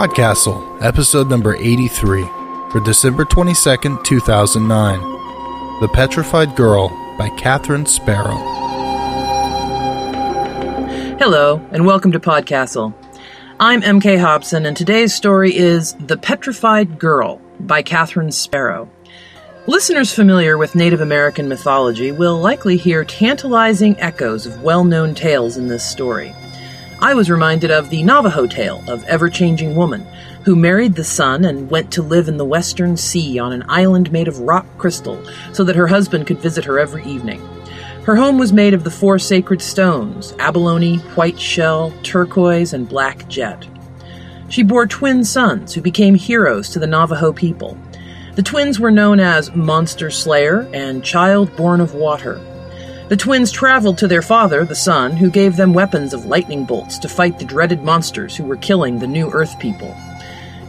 Podcastle, episode number 83, for December 22nd, 2009. The Petrified Girl by Catherine Sparrow. Hello, and welcome to Podcastle. I'm MK Hobson, and today's story is The Petrified Girl by Catherine Sparrow. Listeners familiar with Native American mythology will likely hear tantalizing echoes of well known tales in this story. I was reminded of the Navajo tale of Ever Changing Woman, who married the sun and went to live in the Western Sea on an island made of rock crystal so that her husband could visit her every evening. Her home was made of the four sacred stones abalone, white shell, turquoise, and black jet. She bore twin sons who became heroes to the Navajo people. The twins were known as Monster Slayer and Child Born of Water. The twins traveled to their father, the sun, who gave them weapons of lightning bolts to fight the dreaded monsters who were killing the new Earth people.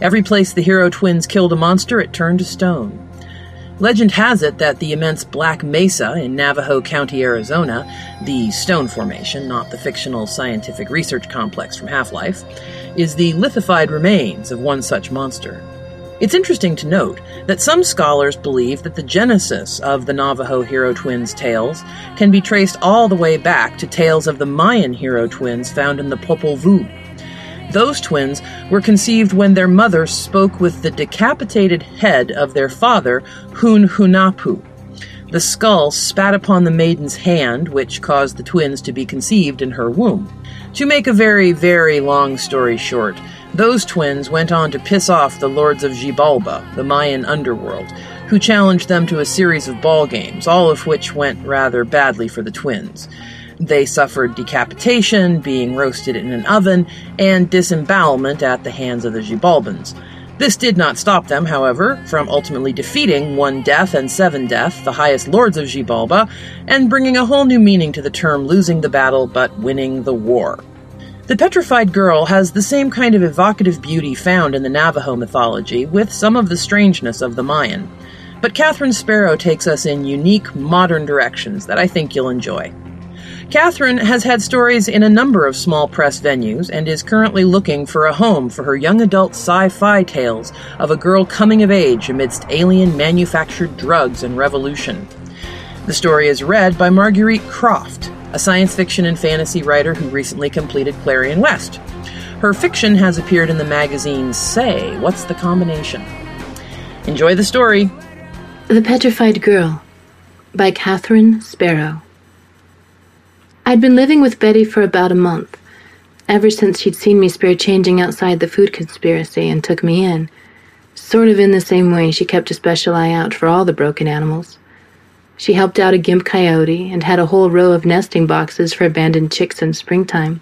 Every place the hero twins killed a monster, it turned to stone. Legend has it that the immense Black Mesa in Navajo County, Arizona, the stone formation, not the fictional scientific research complex from Half Life, is the lithified remains of one such monster. It's interesting to note that some scholars believe that the genesis of the Navajo hero twins' tales can be traced all the way back to tales of the Mayan hero twins found in the Popol Vuh. Those twins were conceived when their mother spoke with the decapitated head of their father, Hun Hunahpu. The skull spat upon the maiden's hand, which caused the twins to be conceived in her womb. To make a very, very long story short, those twins went on to piss off the lords of Xibalba, the Mayan underworld, who challenged them to a series of ball games, all of which went rather badly for the twins. They suffered decapitation, being roasted in an oven, and disembowelment at the hands of the Xibalbans. This did not stop them, however, from ultimately defeating One Death and Seven Death, the highest lords of Xibalba, and bringing a whole new meaning to the term losing the battle but winning the war. The petrified girl has the same kind of evocative beauty found in the Navajo mythology, with some of the strangeness of the Mayan. But Catherine Sparrow takes us in unique, modern directions that I think you'll enjoy. Catherine has had stories in a number of small press venues and is currently looking for a home for her young adult sci fi tales of a girl coming of age amidst alien manufactured drugs and revolution. The story is read by Marguerite Croft, a science fiction and fantasy writer who recently completed Clarion West. Her fiction has appeared in the magazine Say, What's the Combination? Enjoy the story. The Petrified Girl by Catherine Sparrow. I'd been living with Betty for about a month, ever since she'd seen me spare changing outside the food conspiracy and took me in, sort of in the same way she kept a special eye out for all the broken animals. She helped out a gimp coyote and had a whole row of nesting boxes for abandoned chicks in springtime.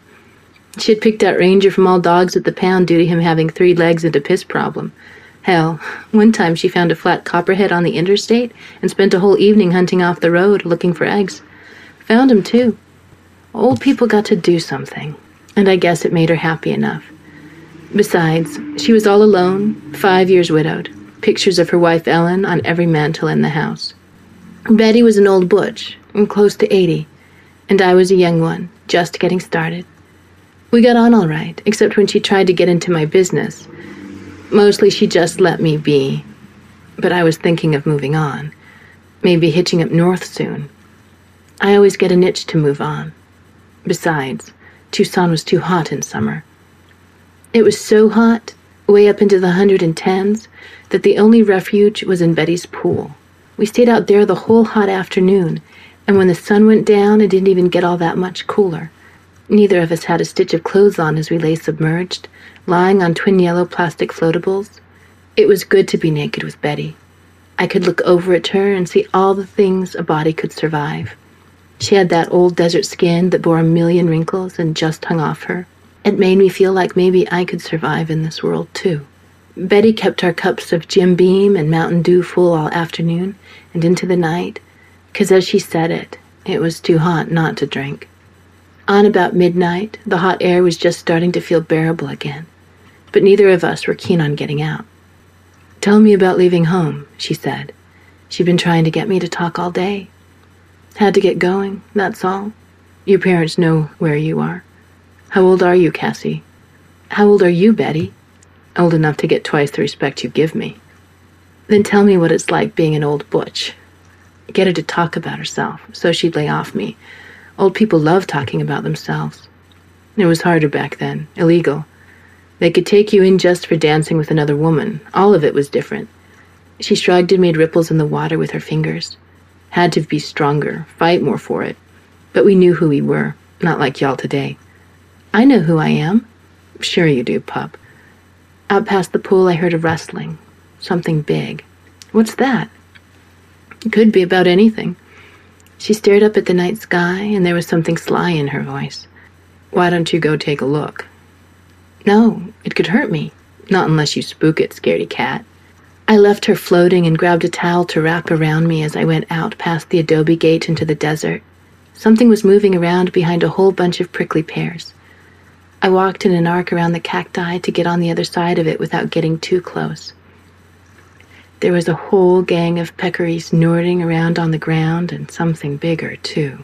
She had picked out Ranger from all dogs at the pound due to him having three legs and a piss problem. Hell, one time she found a flat copperhead on the interstate and spent a whole evening hunting off the road looking for eggs. Found 'em too. Old people got to do something, and I guess it made her happy enough. Besides, she was all alone, five years widowed, pictures of her wife Ellen on every mantel in the house. Betty was an old butch, and close to 80, and I was a young one, just getting started. We got on all right, except when she tried to get into my business. Mostly she just let me be. But I was thinking of moving on. Maybe hitching up north soon. I always get an itch to move on. Besides, Tucson was too hot in summer. It was so hot, way up into the 110s, that the only refuge was in Betty's pool. We stayed out there the whole hot afternoon, and when the sun went down, it didn't even get all that much cooler. Neither of us had a stitch of clothes on as we lay submerged, lying on twin yellow plastic floatables. It was good to be naked with Betty. I could look over at her and see all the things a body could survive. She had that old desert skin that bore a million wrinkles and just hung off her. It made me feel like maybe I could survive in this world too. Betty kept our cups of Jim Beam and Mountain Dew full all afternoon and into the night, because as she said it, it was too hot not to drink. On about midnight, the hot air was just starting to feel bearable again, but neither of us were keen on getting out. Tell me about leaving home, she said. She'd been trying to get me to talk all day. Had to get going, that's all. Your parents know where you are. How old are you, Cassie? How old are you, Betty? Old enough to get twice the respect you give me. Then tell me what it's like being an old butch. Get her to talk about herself, so she'd lay off me. Old people love talking about themselves. It was harder back then, illegal. They could take you in just for dancing with another woman. All of it was different. She shrugged and made ripples in the water with her fingers. Had to be stronger, fight more for it. But we knew who we were, not like y'all today. I know who I am. Sure you do, pup. Out past the pool, I heard a rustling. Something big. What's that? It could be about anything. She stared up at the night sky, and there was something sly in her voice. Why don't you go take a look? No, it could hurt me. Not unless you spook it, scaredy cat. I left her floating and grabbed a towel to wrap around me as I went out past the adobe gate into the desert. Something was moving around behind a whole bunch of prickly pears. I walked in an arc around the cacti to get on the other side of it without getting too close. There was a whole gang of peccaries snorting around on the ground and something bigger, too.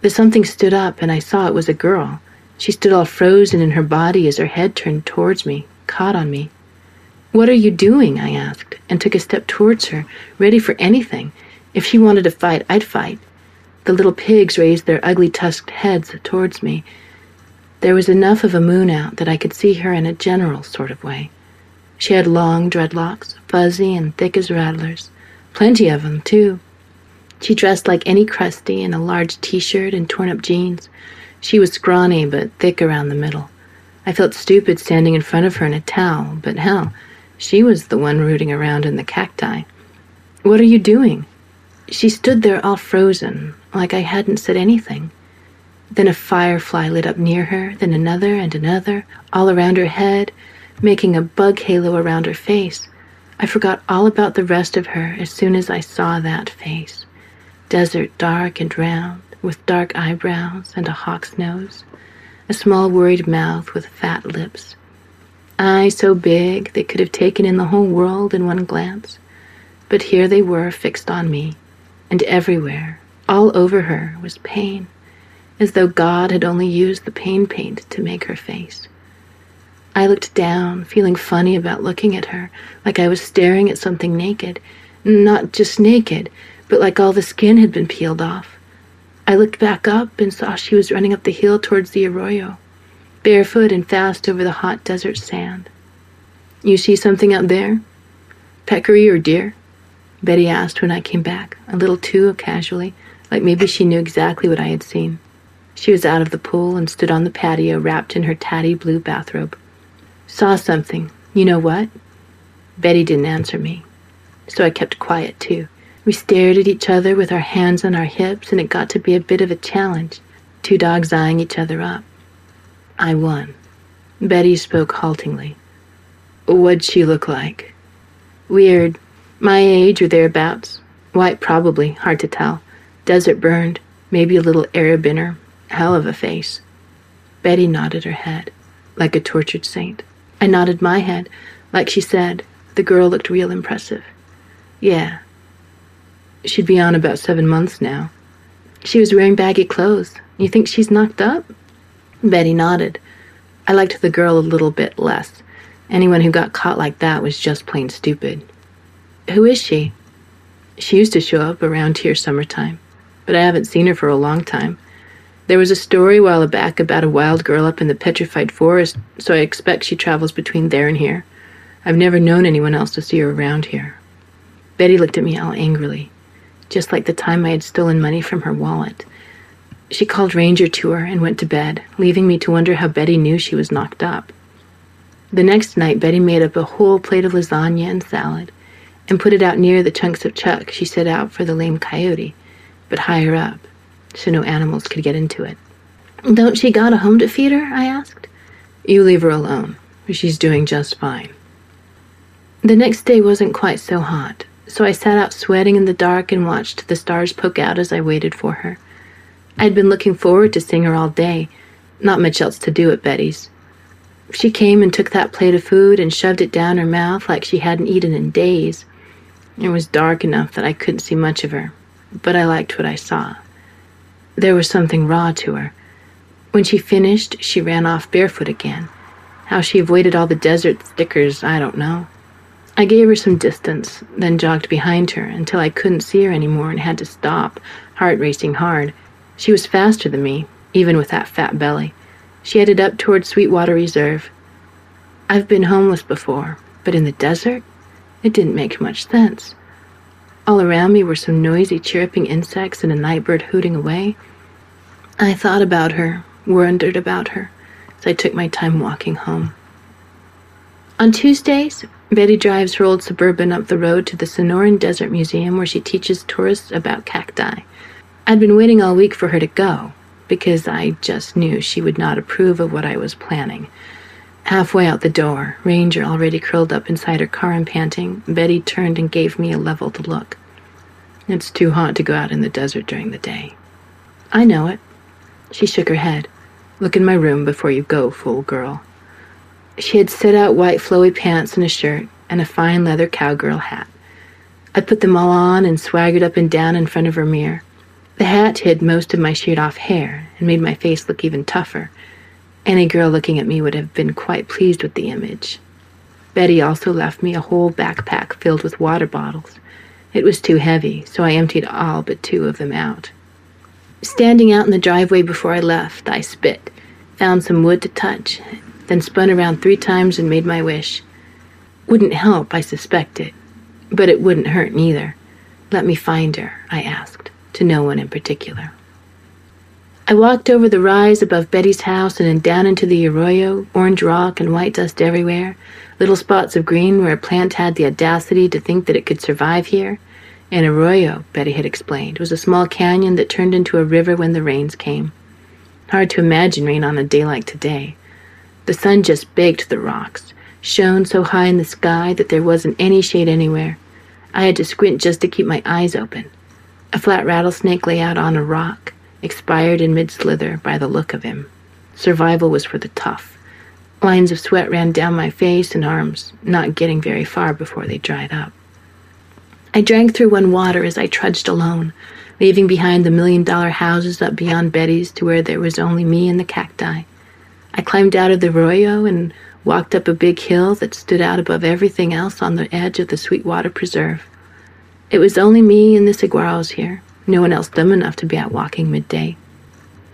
The something stood up and I saw it was a girl. She stood all frozen in her body as her head turned towards me, caught on me. What are you doing? I asked, and took a step towards her, ready for anything. If she wanted to fight, I'd fight. The little pigs raised their ugly tusked heads towards me. There was enough of a moon out that I could see her in a general sort of way. She had long dreadlocks, fuzzy and thick as rattlers. Plenty of them, too. She dressed like any crusty in a large t-shirt and torn-up jeans. She was scrawny but thick around the middle. I felt stupid standing in front of her in a towel, but hell, she was the one rooting around in the cacti. What are you doing? She stood there all frozen, like I hadn't said anything. Then a firefly lit up near her, then another and another, all around her head, making a bug halo around her face. I forgot all about the rest of her as soon as I saw that face. Desert dark and round, with dark eyebrows and a hawk's nose, a small worried mouth with fat lips, eyes so big they could have taken in the whole world in one glance. But here they were fixed on me, and everywhere, all over her, was pain, as though God had only used the pain paint to make her face. I looked down, feeling funny about looking at her, like I was staring at something naked. Not just naked, but like all the skin had been peeled off. I looked back up and saw she was running up the hill towards the arroyo barefoot and fast over the hot desert sand. You see something out there? Peccary or deer? Betty asked when I came back, a little too casually, like maybe she knew exactly what I had seen. She was out of the pool and stood on the patio wrapped in her tatty blue bathrobe. Saw something. You know what? Betty didn't answer me, so I kept quiet too. We stared at each other with our hands on our hips, and it got to be a bit of a challenge, two dogs eyeing each other up. I won. Betty spoke haltingly. What'd she look like? Weird. My age or thereabouts. White, probably. Hard to tell. Desert burned. Maybe a little Arab in her. Hell of a face. Betty nodded her head, like a tortured saint. I nodded my head, like she said. The girl looked real impressive. Yeah. She'd be on about seven months now. She was wearing baggy clothes. You think she's knocked up? Betty nodded. I liked the girl a little bit less. Anyone who got caught like that was just plain stupid. Who is she? She used to show up around here summertime, but I haven't seen her for a long time. There was a story a while back about a wild girl up in the petrified forest, so I expect she travels between there and here. I've never known anyone else to see her around here. Betty looked at me all angrily, just like the time I had stolen money from her wallet. She called Ranger to her and went to bed, leaving me to wonder how Betty knew she was knocked up. The next night, Betty made up a whole plate of lasagna and salad and put it out near the chunks of chuck she set out for the lame coyote, but higher up, so no animals could get into it. Don't she got a home to feed her? I asked. You leave her alone. She's doing just fine. The next day wasn't quite so hot, so I sat out sweating in the dark and watched the stars poke out as I waited for her. I'd been looking forward to seeing her all day. Not much else to do at Betty's. She came and took that plate of food and shoved it down her mouth like she hadn't eaten in days. It was dark enough that I couldn't see much of her, but I liked what I saw. There was something raw to her. When she finished, she ran off barefoot again, How she avoided all the desert stickers, I don't know. I gave her some distance, then jogged behind her until I couldn't see her anymore and had to stop, heart racing hard. She was faster than me, even with that fat belly. She headed up toward Sweetwater Reserve. I've been homeless before, but in the desert? It didn't make much sense. All around me were some noisy, chirping insects and a nightbird hooting away. I thought about her, wondered about her, as I took my time walking home. On Tuesdays, Betty drives her old suburban up the road to the Sonoran Desert Museum where she teaches tourists about cacti. I'd been waiting all week for her to go because I just knew she would not approve of what I was planning. Halfway out the door, Ranger already curled up inside her car and panting, Betty turned and gave me a leveled look. It's too hot to go out in the desert during the day. I know it. She shook her head. Look in my room before you go, fool girl. She had set out white flowy pants and a shirt and a fine leather cowgirl hat. I put them all on and swaggered up and down in front of her mirror. The hat hid most of my sheared off hair and made my face look even tougher. Any girl looking at me would have been quite pleased with the image. Betty also left me a whole backpack filled with water bottles. It was too heavy, so I emptied all but two of them out. Standing out in the driveway before I left, I spit, found some wood to touch, then spun around three times and made my wish. Wouldn't help, I suspected, but it wouldn't hurt neither. Let me find her, I asked, to no one in particular. I walked over the rise above Betty's house and then down into the arroyo, orange rock and white dust everywhere, little spots of green where a plant had the audacity to think that it could survive here. An arroyo, Betty had explained, was a small canyon that turned into a river when the rains came. Hard to imagine rain on a day like today. The sun just baked the rocks, shone so high in the sky that there wasn't any shade anywhere. I had to squint just to keep my eyes open. A flat rattlesnake lay out on a rock, expired in mid slither by the look of him. Survival was for the tough. Lines of sweat ran down my face and arms, not getting very far before they dried up. I drank through one water as I trudged alone, leaving behind the million dollar houses up beyond Betty's to where there was only me and the cacti. I climbed out of the arroyo and walked up a big hill that stood out above everything else on the edge of the Sweetwater Preserve. It was only me and the saguaros here, no one else dumb enough to be out walking midday.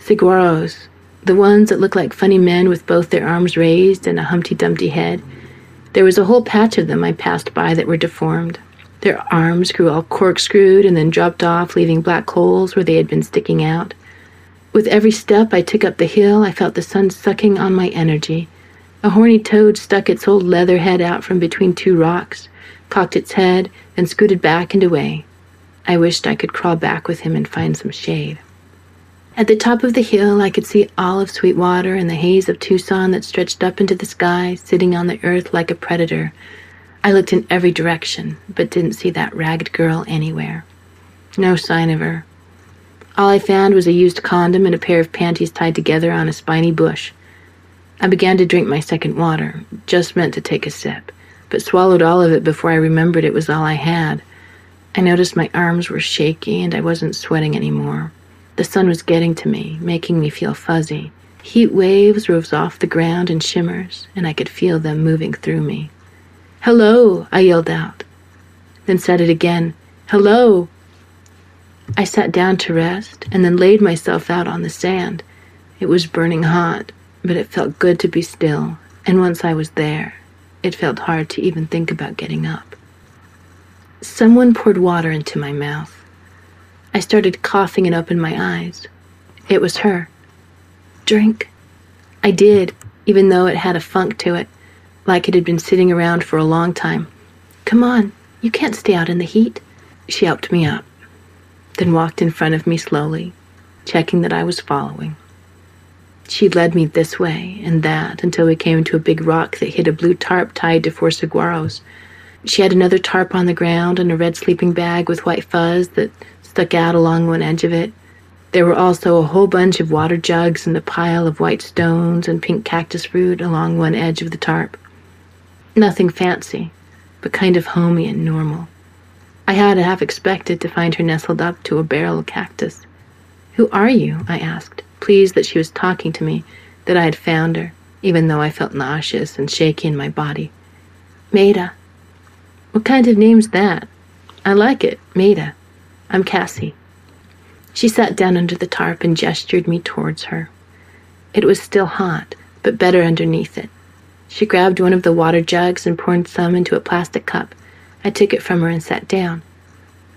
Saguaros, the ones that look like funny men with both their arms raised and a Humpty Dumpty head. There was a whole patch of them I passed by that were deformed. Their arms grew all corkscrewed and then dropped off, leaving black holes where they had been sticking out. With every step I took up the hill, I felt the sun sucking on my energy. A horny toad stuck its old leather head out from between two rocks, cocked its head, and scooted back and away. I wished I could crawl back with him and find some shade. At the top of the hill, I could see all of Sweetwater and the haze of Tucson that stretched up into the sky, sitting on the earth like a predator. I looked in every direction, but didn't see that ragged girl anywhere. No sign of her. All I found was a used condom and a pair of panties tied together on a spiny bush. I began to drink my second water, just meant to take a sip, but swallowed all of it before I remembered it was all I had. I noticed my arms were shaky and I wasn't sweating anymore. The sun was getting to me, making me feel fuzzy. Heat waves rose off the ground in shimmers, and I could feel them moving through me. Hello, I yelled out, then said it again. Hello, I sat down to rest and then laid myself out on the sand. It was burning hot, but it felt good to be still, and once I was there, it felt hard to even think about getting up. Someone poured water into my mouth. I started coughing and opened my eyes. It was her. Drink? I did, even though it had a funk to it, like it had been sitting around for a long time. Come on, you can't stay out in the heat. She helped me up then walked in front of me slowly, checking that I was following. She led me this way and that until we came to a big rock that hid a blue tarp tied to four saguaros. She had another tarp on the ground and a red sleeping bag with white fuzz that stuck out along one edge of it. There were also a whole bunch of water jugs and a pile of white stones and pink cactus root along one edge of the tarp. Nothing fancy, but kind of homey and normal. I had half expected to find her nestled up to a barrel cactus. Who are you? I asked, pleased that she was talking to me, that I had found her. even though I felt nauseous and shaky in my body. Maida. What kind of name's that? I like it, Maida. I'm Cassie. She sat down under the tarp and gestured me towards her. It was still hot, but better underneath it. She grabbed one of the water jugs and poured some into a plastic cup. I took it from her and sat down.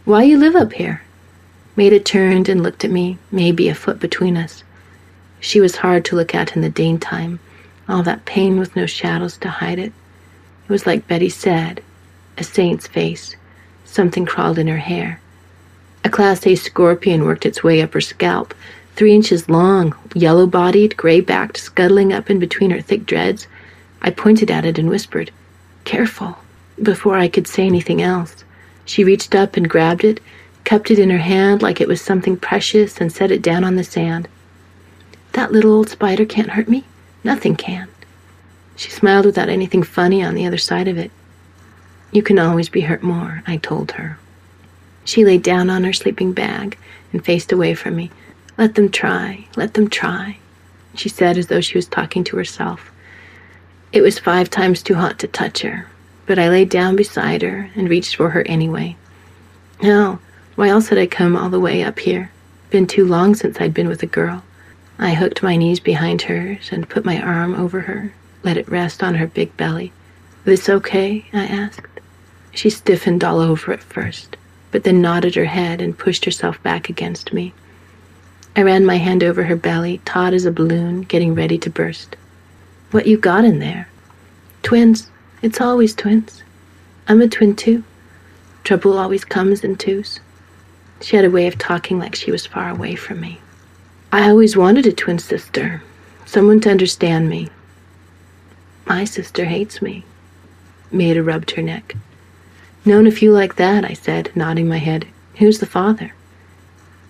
Why you live up here? Maida turned and looked at me, maybe a foot between us. She was hard to look at in the daytime, all that pain with no shadows to hide it. It was like Betty said, a saint's face. Something crawled in her hair. A Class A scorpion worked its way up her scalp, three inches long, yellow bodied, gray backed, scuttling up in between her thick dreads. I pointed at it and whispered, Careful, before I could say anything else. She reached up and grabbed it, cupped it in her hand like it was something precious, and set it down on the sand. That little old spider can't hurt me. Nothing can. She smiled without anything funny on the other side of it. You can always be hurt more, I told her. She lay down on her sleeping bag and faced away from me. Let them try, let them try, she said as though she was talking to herself. It was five times too hot to touch her, but I lay down beside her and reached for her anyway. No, why else had I come all the way up here? Been too long since I'd been with a girl. I hooked my knees behind hers and put my arm over her, let it rest on her big belly. This okay? I asked. She stiffened all over at first but then nodded her head and pushed herself back against me. I ran my hand over her belly, taut as a balloon, getting ready to burst. What you got in there? Twins. It's always twins. I'm a twin too. Trouble always comes in twos. She had a way of talking like she was far away from me. I always wanted a twin sister, someone to understand me. My sister hates me. Maida rubbed her neck. Known a few like that, I said, nodding my head. Who's the father?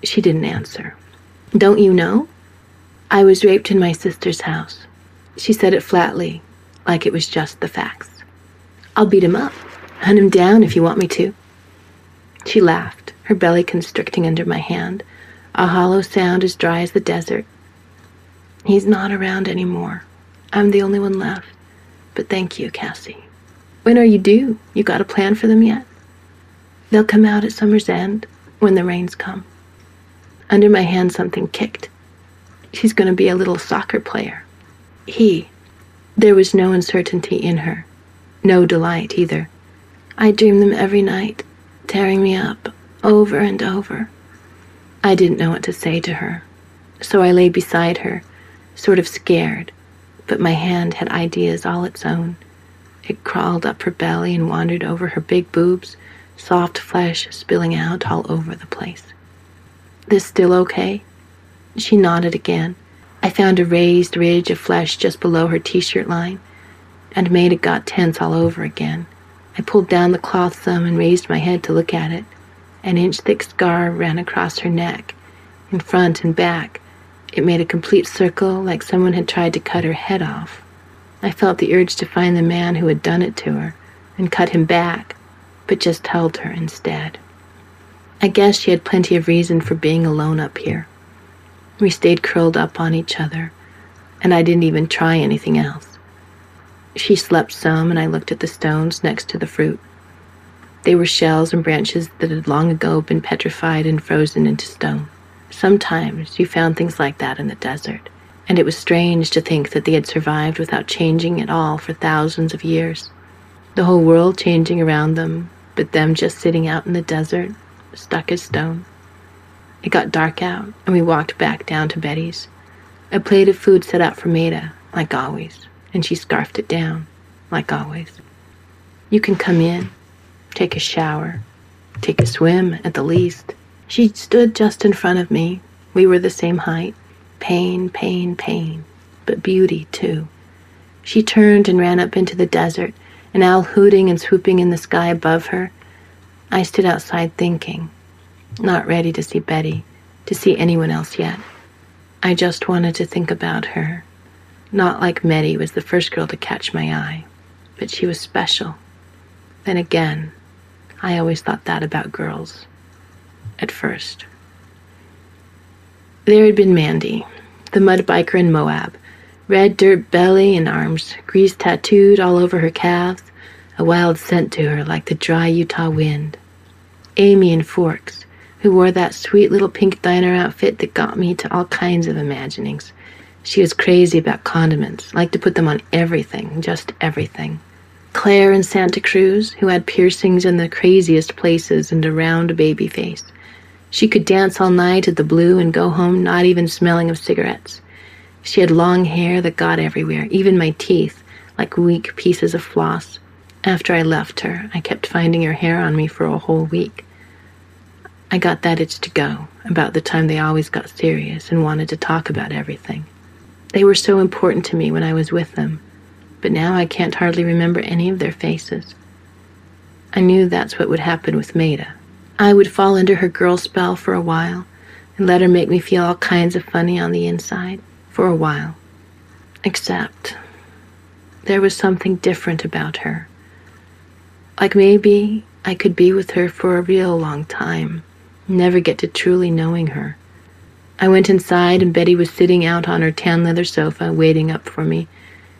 She didn't answer. Don't you know? I was raped in my sister's house. She said it flatly, like it was just the facts. I'll beat him up, hunt him down if you want me to. She laughed, her belly constricting under my hand, a hollow sound as dry as the desert. He's not around anymore. I'm the only one left. But thank you, Cassie. When are you due? You got a plan for them yet? They'll come out at summer's end when the rains come. Under my hand, something kicked. She's going to be a little soccer player. He. There was no uncertainty in her, no delight either. I dream them every night, tearing me up over and over. I didn't know what to say to her, so I lay beside her, sort of scared, but my hand had ideas all its own. It crawled up her belly and wandered over her big boobs, soft flesh spilling out all over the place. This still okay? She nodded again. I found a raised ridge of flesh just below her t-shirt line, and made it got tense all over again. I pulled down the cloth some and raised my head to look at it. An inch-thick scar ran across her neck, in front and back. It made a complete circle like someone had tried to cut her head off. I felt the urge to find the man who had done it to her and cut him back, but just held her instead. I guess she had plenty of reason for being alone up here. We stayed curled up on each other, and I didn't even try anything else. She slept some, and I looked at the stones next to the fruit. They were shells and branches that had long ago been petrified and frozen into stone. Sometimes you found things like that in the desert and it was strange to think that they had survived without changing at all for thousands of years. The whole world changing around them, but them just sitting out in the desert, stuck as stone. It got dark out, and we walked back down to Betty's. A plate of food set out for Maida, like always, and she scarfed it down, like always. You can come in, take a shower, take a swim at the least. She stood just in front of me. We were the same height. Pain, pain, pain, but beauty too. She turned and ran up into the desert, an owl hooting and swooping in the sky above her. I stood outside thinking, not ready to see Betty, to see anyone else yet. I just wanted to think about her. Not like Maida was the first girl to catch my eye, but she was special. Then again, I always thought that about girls. At first. There had been Mandy, the mud biker in Moab, red dirt belly and arms, grease tattooed all over her calves, a wild scent to her like the dry Utah wind. Amy and Forks, who wore that sweet little pink diner outfit that got me to all kinds of imaginings. She was crazy about condiments, liked to put them on everything, just everything. Claire in Santa Cruz, who had piercings in the craziest places and a round baby face. She could dance all night at the Blue and go home not even smelling of cigarettes. She had long hair that got everywhere, even my teeth, like weak pieces of floss. After I left her, I kept finding her hair on me for a whole week. I got that itch to go, about the time they always got serious and wanted to talk about everything. They were so important to me when I was with them, but now I can't hardly remember any of their faces. I knew that's what would happen with Maida. I would fall under her girl spell for a while and let her make me feel all kinds of funny on the inside for a while. Except there was something different about her. Like maybe I could be with her for a real long time, never get to truly knowing her. I went inside and Betty was sitting out on her tan leather sofa waiting up for me.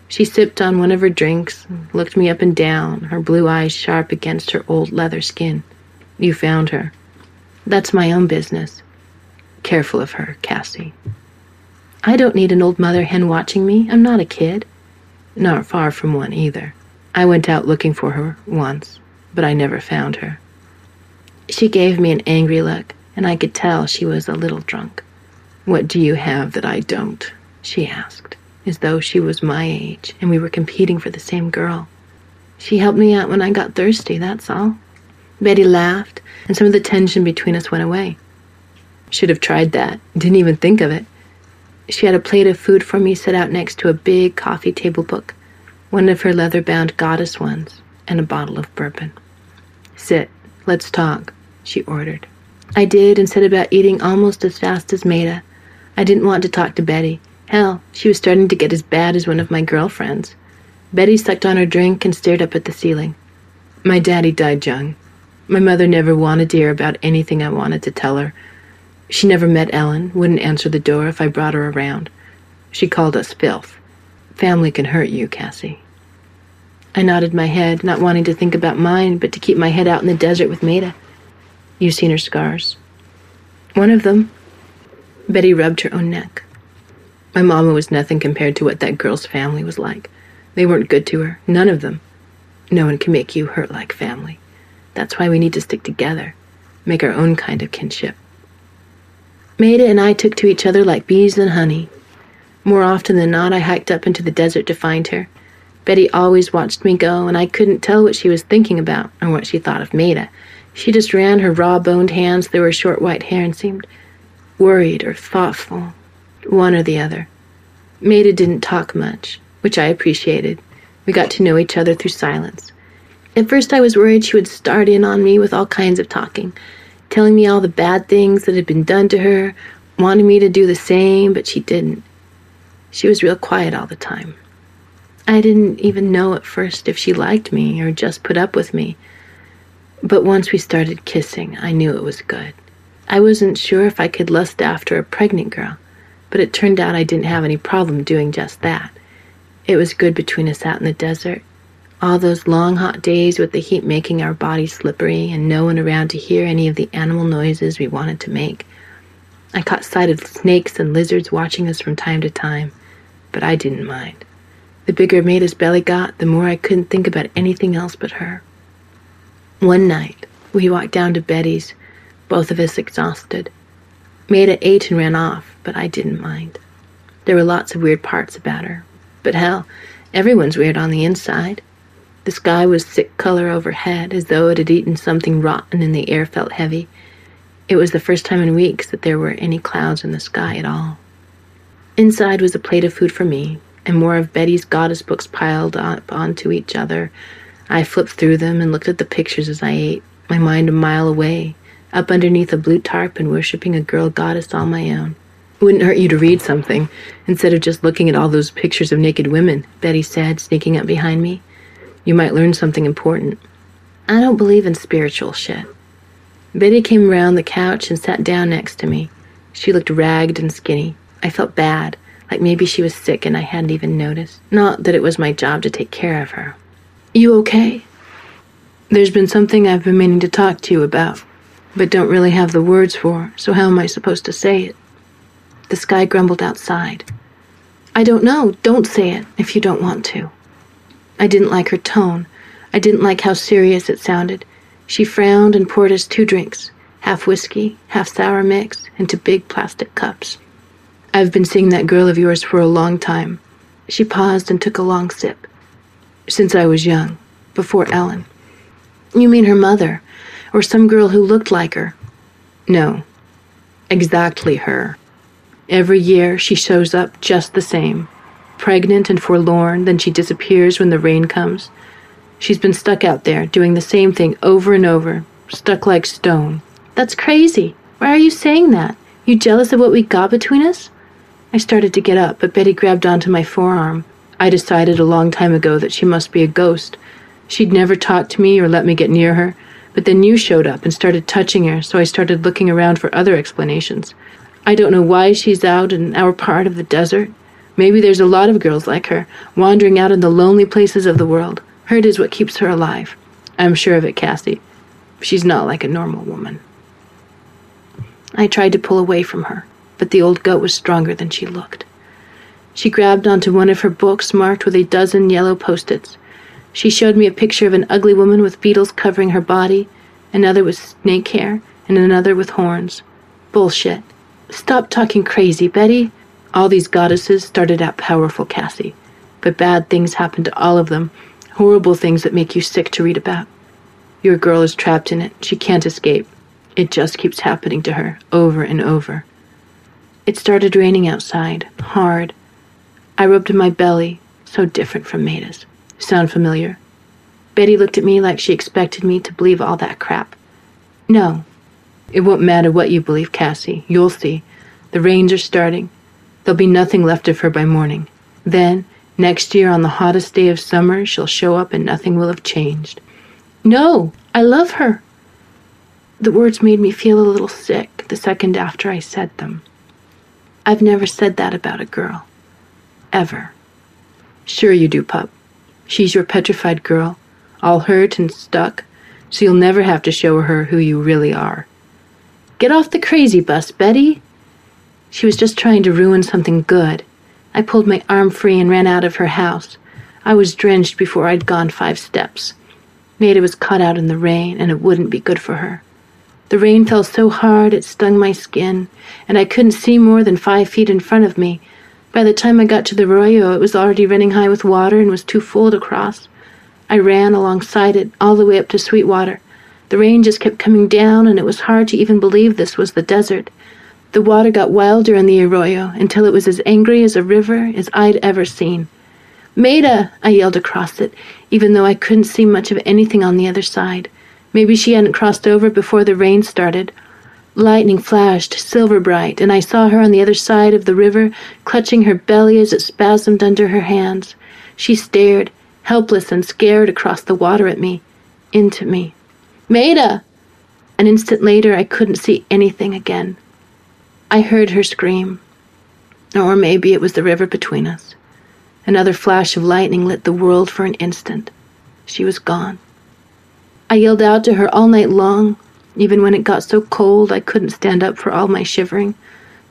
She sipped on one of her drinks, looked me up and down, her blue eyes sharp against her old leather skin. You found her. That's my own business. Careful of her, Cassie. I don't need an old mother hen watching me. I'm not a kid. Not far from one either. I went out looking for her once, but I never found her. She gave me an angry look, and I could tell she was a little drunk. What do you have that I don't? she asked, as though she was my age and we were competing for the same girl. She helped me out when I got thirsty, that's all. Betty laughed, and some of the tension between us went away. Should have tried that. Didn't even think of it. She had a plate of food for me set out next to a big coffee table book, one of her leather bound goddess ones, and a bottle of bourbon. Sit, let's talk, she ordered. I did and set about eating almost as fast as Maida. I didn't want to talk to Betty. Hell, she was starting to get as bad as one of my girlfriends. Betty sucked on her drink and stared up at the ceiling. My daddy died young. My mother never wanted to hear about anything I wanted to tell her, she never met Ellen, wouldn't answer the door if I brought her around. She called us filth. Family can hurt you, Cassie. I nodded my head, not wanting to think about mine, but to keep my head out in the desert with Maida. You've seen her scars. One of them. Betty rubbed her own neck. My mama was nothing compared to what that girl's family was like. They weren't good to her, none of them. No one can make you hurt like family. That's why we need to stick together, make our own kind of kinship. Maida and I took to each other like bees and honey. More often than not, I hiked up into the desert to find her. Betty always watched me go, and I couldn't tell what she was thinking about or what she thought of Maida. She just ran her raw boned hands through her short white hair and seemed worried or thoughtful, one or the other. Maida didn't talk much, which I appreciated. We got to know each other through silence. At first, I was worried she would start in on me with all kinds of talking telling me all the bad things that had been done to her, wanting me to do the same, but she didn't. She was real quiet all the time. I didn't even know at first if she liked me or just put up with me. But once we started kissing, I knew it was good. I wasn't sure if I could lust after a pregnant girl, but it turned out I didn't have any problem doing just that. It was good between us out in the desert, all those long hot days with the heat making our bodies slippery and no one around to hear any of the animal noises we wanted to make. I caught sight of snakes and lizards watching us from time to time, but I didn't mind. The bigger Maida's belly got, the more I couldn't think about anything else but her. One night, we walked down to Betty's, both of us exhausted. Maida ate and ran off, but I didn't mind. There were lots of weird parts about her. But hell, everyone's weird on the inside. The sky was sick color overhead, as though it had eaten something rotten and the air felt heavy. It was the first time in weeks that there were any clouds in the sky at all. Inside was a plate of food for me, and more of Betty's goddess books piled up onto each other. I flipped through them and looked at the pictures as I ate, my mind a mile away, up underneath a blue tarp and worshipping a girl goddess all my own. Wouldn't hurt you to read something, instead of just looking at all those pictures of naked women, Betty said, sneaking up behind me. You might learn something important. I don't believe in spiritual shit. Betty came round the couch and sat down next to me. She looked ragged and skinny. I felt bad, like maybe she was sick and I hadn't even noticed. Not that it was my job to take care of her. You okay? There's been something I've been meaning to talk to you about, but don't really have the words for, so how am I supposed to say it? The sky grumbled outside. I don't know. Don't say it if you don't want to. I didn't like her tone. I didn't like how serious it sounded. She frowned and poured us two drinks half whiskey, half sour mix, into big plastic cups. I've been seeing that girl of yours for a long time. She paused and took a long sip. Since I was young, before Ellen. You mean her mother, or some girl who looked like her? No, exactly her. Every year she shows up just the same, pregnant and forlorn, then she disappears when the rain comes. She's been stuck out there, doing the same thing over and over, stuck like stone. That's crazy. Why are you saying that? You jealous of what we got between us? I started to get up, but Betty grabbed onto my forearm. I decided a long time ago that she must be a ghost. She'd never talked to me or let me get near her, but then you showed up and started touching her, so I started looking around for other explanations. I don't know why she's out in our part of the desert. Maybe there's a lot of girls like her, wandering out in the lonely places of the world. Hurt is what keeps her alive. I'm sure of it, Cassie. She's not like a normal woman. I tried to pull away from her, but the old goat was stronger than she looked. She grabbed onto one of her books marked with a dozen yellow post its. She showed me a picture of an ugly woman with beetles covering her body, another with snake hair, and another with horns. Bullshit. Stop talking crazy, Betty. All these goddesses started out powerful, Cassie. But bad things happen to all of them, horrible things that make you sick to read about. Your girl is trapped in it. She can't escape. It just keeps happening to her, over and over. It started raining outside, hard. I rubbed my belly, so different from Maida's. Sound familiar? Betty looked at me like she expected me to believe all that crap. No. It won't matter what you believe, Cassie. You'll see. The rains are starting. There'll be nothing left of her by morning. Then, next year on the hottest day of summer, she'll show up and nothing will have changed. No, I love her. The words made me feel a little sick the second after I said them. I've never said that about a girl. Ever. Sure you do, pup. She's your petrified girl, all hurt and stuck, so you'll never have to show her who you really are. Get off the crazy bus, Betty! She was just trying to ruin something good. I pulled my arm free and ran out of her house. I was drenched before I'd gone five steps. Maida was caught out in the rain, and it wouldn't be good for her. The rain fell so hard it stung my skin, and I couldn't see more than five feet in front of me. By the time I got to the arroyo, it was already running high with water and was too full to cross. I ran alongside it all the way up to Sweetwater. The rain just kept coming down, and it was hard to even believe this was the desert. The water got wilder in the arroyo until it was as angry as a river as I'd ever seen. Maida! I yelled across it, even though I couldn't see much of anything on the other side. Maybe she hadn't crossed over before the rain started. Lightning flashed, silver bright, and I saw her on the other side of the river, clutching her belly as it spasmed under her hands. She stared, helpless and scared, across the water at me, into me. Maida! An instant later, I couldn't see anything again. I heard her scream. Or maybe it was the river between us. Another flash of lightning lit the world for an instant. She was gone. I yelled out to her all night long, even when it got so cold I couldn't stand up for all my shivering.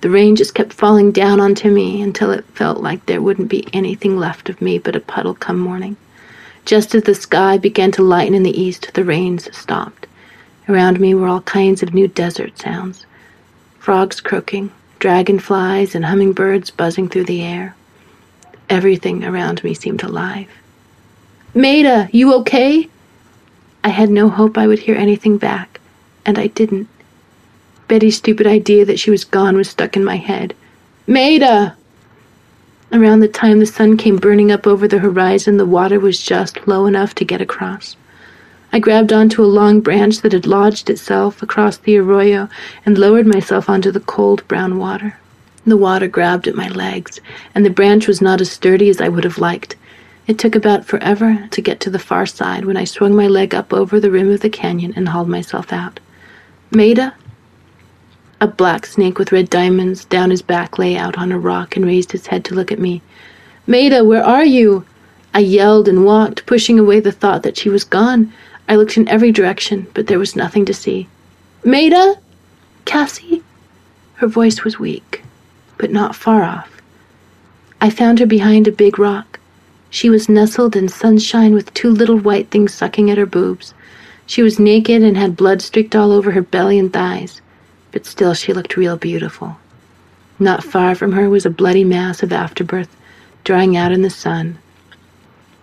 The rain just kept falling down onto me until it felt like there wouldn't be anything left of me but a puddle come morning. Just as the sky began to lighten in the east, the rains stopped. Around me were all kinds of new desert sounds frogs croaking, dragonflies, and hummingbirds buzzing through the air. Everything around me seemed alive. Maida, you okay? I had no hope I would hear anything back, and I didn't. Betty's stupid idea that she was gone was stuck in my head. Maida! Around the time the sun came burning up over the horizon, the water was just low enough to get across. I grabbed onto a long branch that had lodged itself across the arroyo and lowered myself onto the cold brown water. The water grabbed at my legs, and the branch was not as sturdy as I would have liked. It took about forever to get to the far side when I swung my leg up over the rim of the canyon and hauled myself out. Maida? A black snake with red diamonds down his back lay out on a rock and raised his head to look at me. Maida, where are you? I yelled and walked, pushing away the thought that she was gone. I looked in every direction, but there was nothing to see. Maida? Cassie? Her voice was weak, but not far off. I found her behind a big rock. She was nestled in sunshine with two little white things sucking at her boobs. She was naked and had blood streaked all over her belly and thighs, but still she looked real beautiful. Not far from her was a bloody mass of afterbirth, drying out in the sun.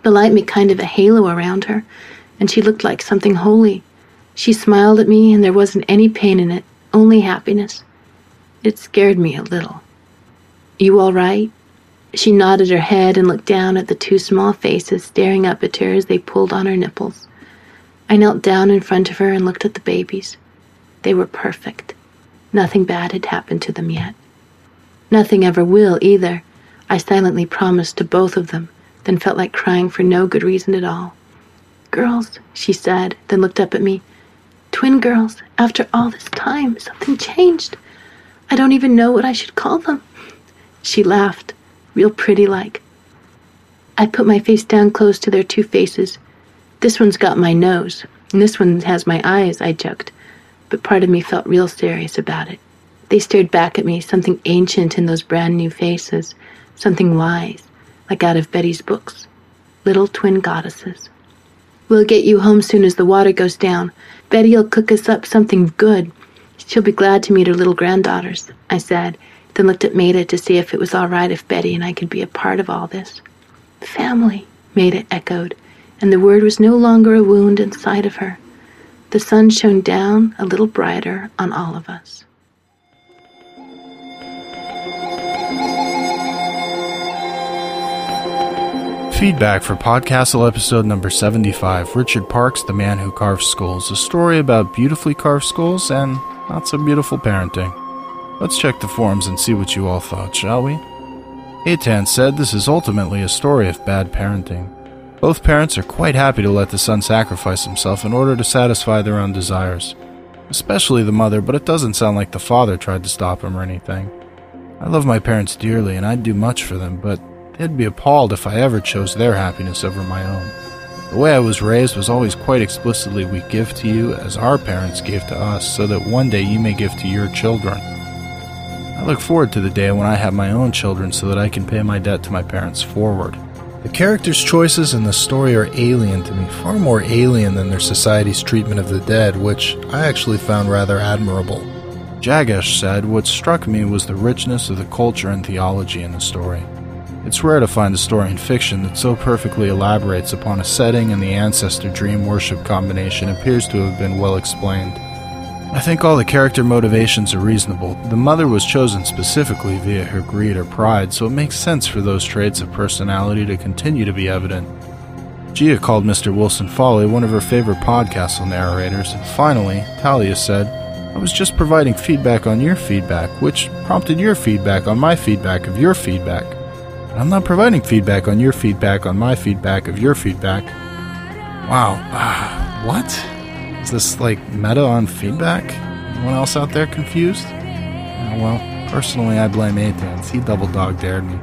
The light made kind of a halo around her, and she looked like something holy. She smiled at me, and there wasn't any pain in it, only happiness. It scared me a little. You all right? She nodded her head and looked down at the two small faces staring up at her as they pulled on her nipples. I knelt down in front of her and looked at the babies. They were perfect. Nothing bad had happened to them yet. Nothing ever will either. I silently promised to both of them then felt like crying for no good reason at all. Girls, she said, then looked up at me. Twin girls, after all this time, something changed. I don't even know what I should call them. She laughed, real pretty like. I put my face down close to their two faces. This one's got my nose, and this one has my eyes, I joked, but part of me felt real serious about it. They stared back at me, something ancient in those brand new faces, something wise like out of Betty's books. Little twin goddesses. We'll get you home soon as the water goes down. Betty'll cook us up something good. She'll be glad to meet her little granddaughters, I said, then looked at Maida to see if it was all right if Betty and I could be a part of all this. Family, Maida echoed, and the word was no longer a wound inside of her. The sun shone down a little brighter on all of us. Feedback for Podcastle episode number 75 Richard Parks, The Man Who Carves Skulls, a story about beautifully carved skulls and not so beautiful parenting. Let's check the forums and see what you all thought, shall we? Atan said this is ultimately a story of bad parenting. Both parents are quite happy to let the son sacrifice himself in order to satisfy their own desires. Especially the mother, but it doesn't sound like the father tried to stop him or anything. I love my parents dearly and I'd do much for them, but They'd be appalled if I ever chose their happiness over my own. The way I was raised was always quite explicitly we give to you as our parents gave to us, so that one day you may give to your children. I look forward to the day when I have my own children so that I can pay my debt to my parents forward. The characters' choices in the story are alien to me, far more alien than their society's treatment of the dead, which I actually found rather admirable. Jagesh said what struck me was the richness of the culture and theology in the story. It's rare to find a story in fiction that so perfectly elaborates upon a setting and the ancestor dream worship combination appears to have been well explained. I think all the character motivations are reasonable. The mother was chosen specifically via her greed or pride, so it makes sense for those traits of personality to continue to be evident. Gia called Mr. Wilson Fowlie one of her favorite Podcastle narrators, and finally, Talia said, I was just providing feedback on your feedback, which prompted your feedback on my feedback of your feedback. But I'm not providing feedback on your feedback on my feedback of your feedback. Wow. Uh, what? Is this like meta on feedback? Anyone else out there confused? Uh, well, personally, I blame Atans. He double dog dared me.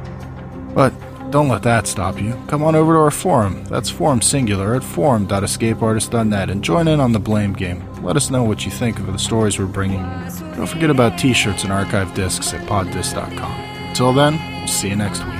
But don't let that stop you. Come on over to our forum. That's forum singular at forum.escapeartist.net and join in on the blame game. Let us know what you think of the stories we're bringing you. Don't forget about t shirts and archive discs at poddisc.com. Until then, we'll see you next week.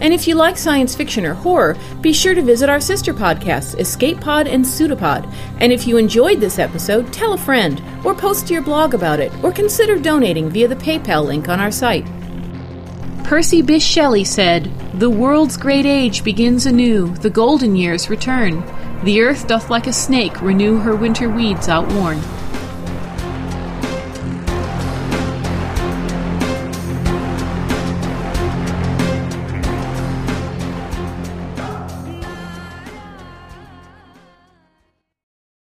And if you like science fiction or horror, be sure to visit our sister podcasts, Escape Pod and Pseudopod. And if you enjoyed this episode, tell a friend, or post to your blog about it, or consider donating via the PayPal link on our site. Percy Bysshe Shelley said, The world's great age begins anew, the golden years return. The earth doth like a snake renew her winter weeds outworn.